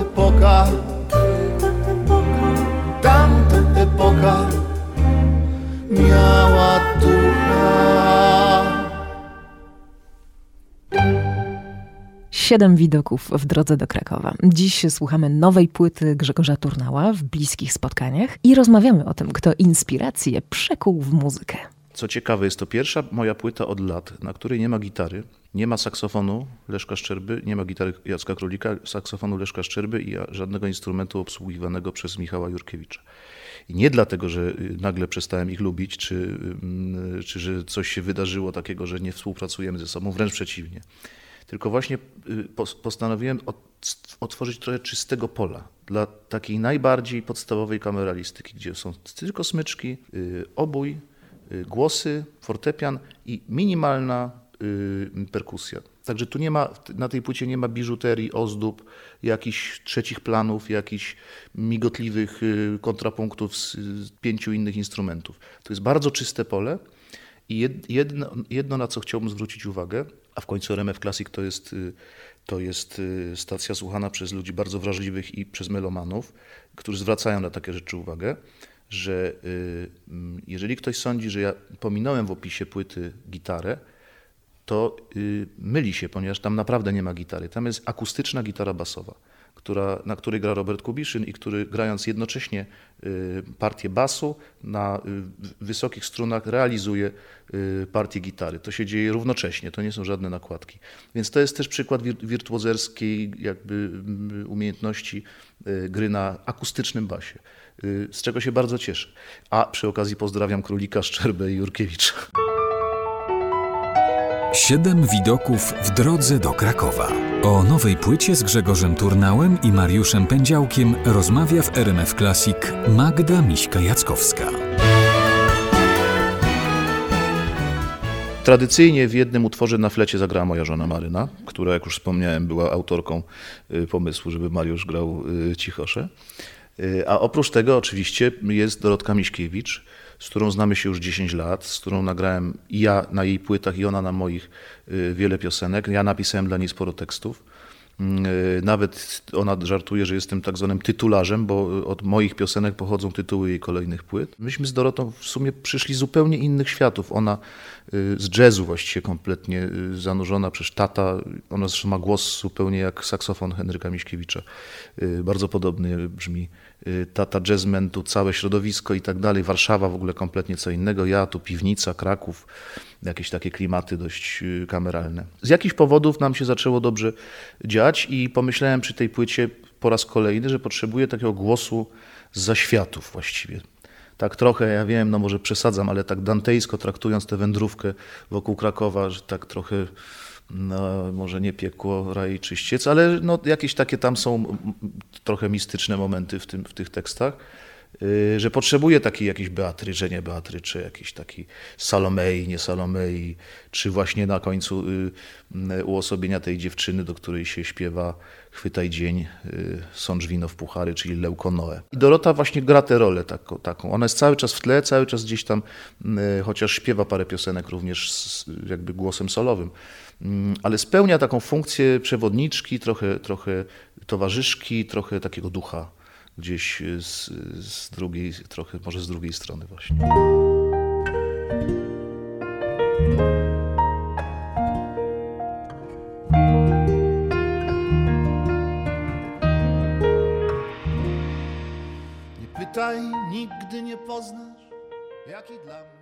epoka, tamta epoka miała ducha. Siedem widoków w drodze do Krakowa. Dziś słuchamy nowej płyty Grzegorza Turnała w bliskich spotkaniach i rozmawiamy o tym, kto inspirację przekuł w muzykę. Co ciekawe, jest to pierwsza moja płyta od lat, na której nie ma gitary, nie ma saksofonu Leszka Szczerby, nie ma gitary Jacka Królika, saksofonu Leszka Szczerby i żadnego instrumentu obsługiwanego przez Michała Jurkiewicza. I nie dlatego, że y, nagle przestałem ich lubić, czy, y, czy że coś się wydarzyło takiego, że nie współpracujemy ze sobą, wręcz przeciwnie. Tylko właśnie y, postanowiłem otworzyć trochę czystego pola dla takiej najbardziej podstawowej kameralistyki, gdzie są tylko smyczki, obój, głosy, fortepian i minimalna perkusja. Także tu nie ma, na tej płycie nie ma biżuterii, ozdób, jakichś trzecich planów, jakichś migotliwych y, kontrapunktów z, pięciu innych instrumentów. To jest bardzo czyste pole i jedno, jedno, na co chciałbym zwrócić uwagę, a w końcu RMF Classic to jest, y, to jest y, stacja słuchana przez ludzi bardzo wrażliwych i przez melomanów, którzy zwracają na takie rzeczy uwagę, że jeżeli ktoś sądzi, że ja pominąłem w opisie płyty gitarę, to y, myli się, ponieważ tam naprawdę nie ma gitary. Tam jest akustyczna gitara basowa, która, na której gra Robert Kubiszyn i który grając jednocześnie y, partię basu na y, wysokich strunach realizuje partię gitary. To się dzieje równocześnie, to nie są żadne nakładki. Więc to jest też przykład wirtuozerskiej jakby umiejętności gry na akustycznym basie, z czego się bardzo cieszę. A przy okazji pozdrawiam Królika, Szczerbę i Jurkiewicza. Siedem widoków w drodze do Krakowa. O nowej płycie z Grzegorzem Turnałem i Mariuszem Pędziałkiem rozmawia w RMF Classic Magda Miśka-Jackowska. Tradycyjnie w jednym utworze na flecie zagrała moja żona Maryna, która, jak już wspomniałem, była autorką y, pomysłu, żeby Mariusz grał y, cichosze. Y, a oprócz tego oczywiście jest Dorotka Miśkiewicz, z którą znamy się już 10 lat, z którą nagrałem i ja na jej płytach, i ona na moich y, wiele piosenek. Ja napisałem dla niej sporo tekstów. Y, nawet ona żartuje, że jestem tak zwanym tytularzem, bo od moich piosenek pochodzą tytuły jej kolejnych płyt. Myśmy z Dorotą w sumie przyszli zupełnie innych światów. Ona y, z jazzu właściwie kompletnie zanurzona przez tata. Ona zresztą ma głos zupełnie jak saksofon Henryka Miśkiewicza. Bardzo podobny brzmi Y, tata jazzman, tu całe środowisko i tak dalej. Warszawa w ogóle kompletnie co innego. Ja tu piwnica, Kraków, jakieś takie klimaty dość y, kameralne. Z jakichś powodów nam się zaczęło dobrze dziać i pomyślałem przy tej płycie po raz kolejny, że potrzebuję takiego głosu z zaświatów właściwie. Tak trochę, ja wiem, no może przesadzam, ale tak dantejsko traktując tę wędrówkę wokół Krakowa, że tak trochę no, może nie piekło, raj czyściec, ale no, jakieś takie tam są trochę mistyczne momenty w, tym, w tych tekstach, że potrzebuje takiej jakiejś Beatry, że nie Beatry, czy jakiejś taki Salomei, nie Salomei, czy właśnie na końcu y, uosobienia tej dziewczyny, do której się śpiewa Chwytaj dzień, y, sącz wino w puchary, czyli Leukonoe. I Dorota właśnie gra tę rolę taką. Ona jest cały czas w tle, cały czas gdzieś tam, chociaż śpiewa parę piosenek również jakby głosem solowym Mm, ale spełnia taką funkcję przewodniczki, trochę, trochę towarzyszki, trochę takiego ducha gdzieś z, z drugiej, trochę może z drugiej strony właśnie. Nie pytaj, nigdy nie poznasz, jaki dla mnie.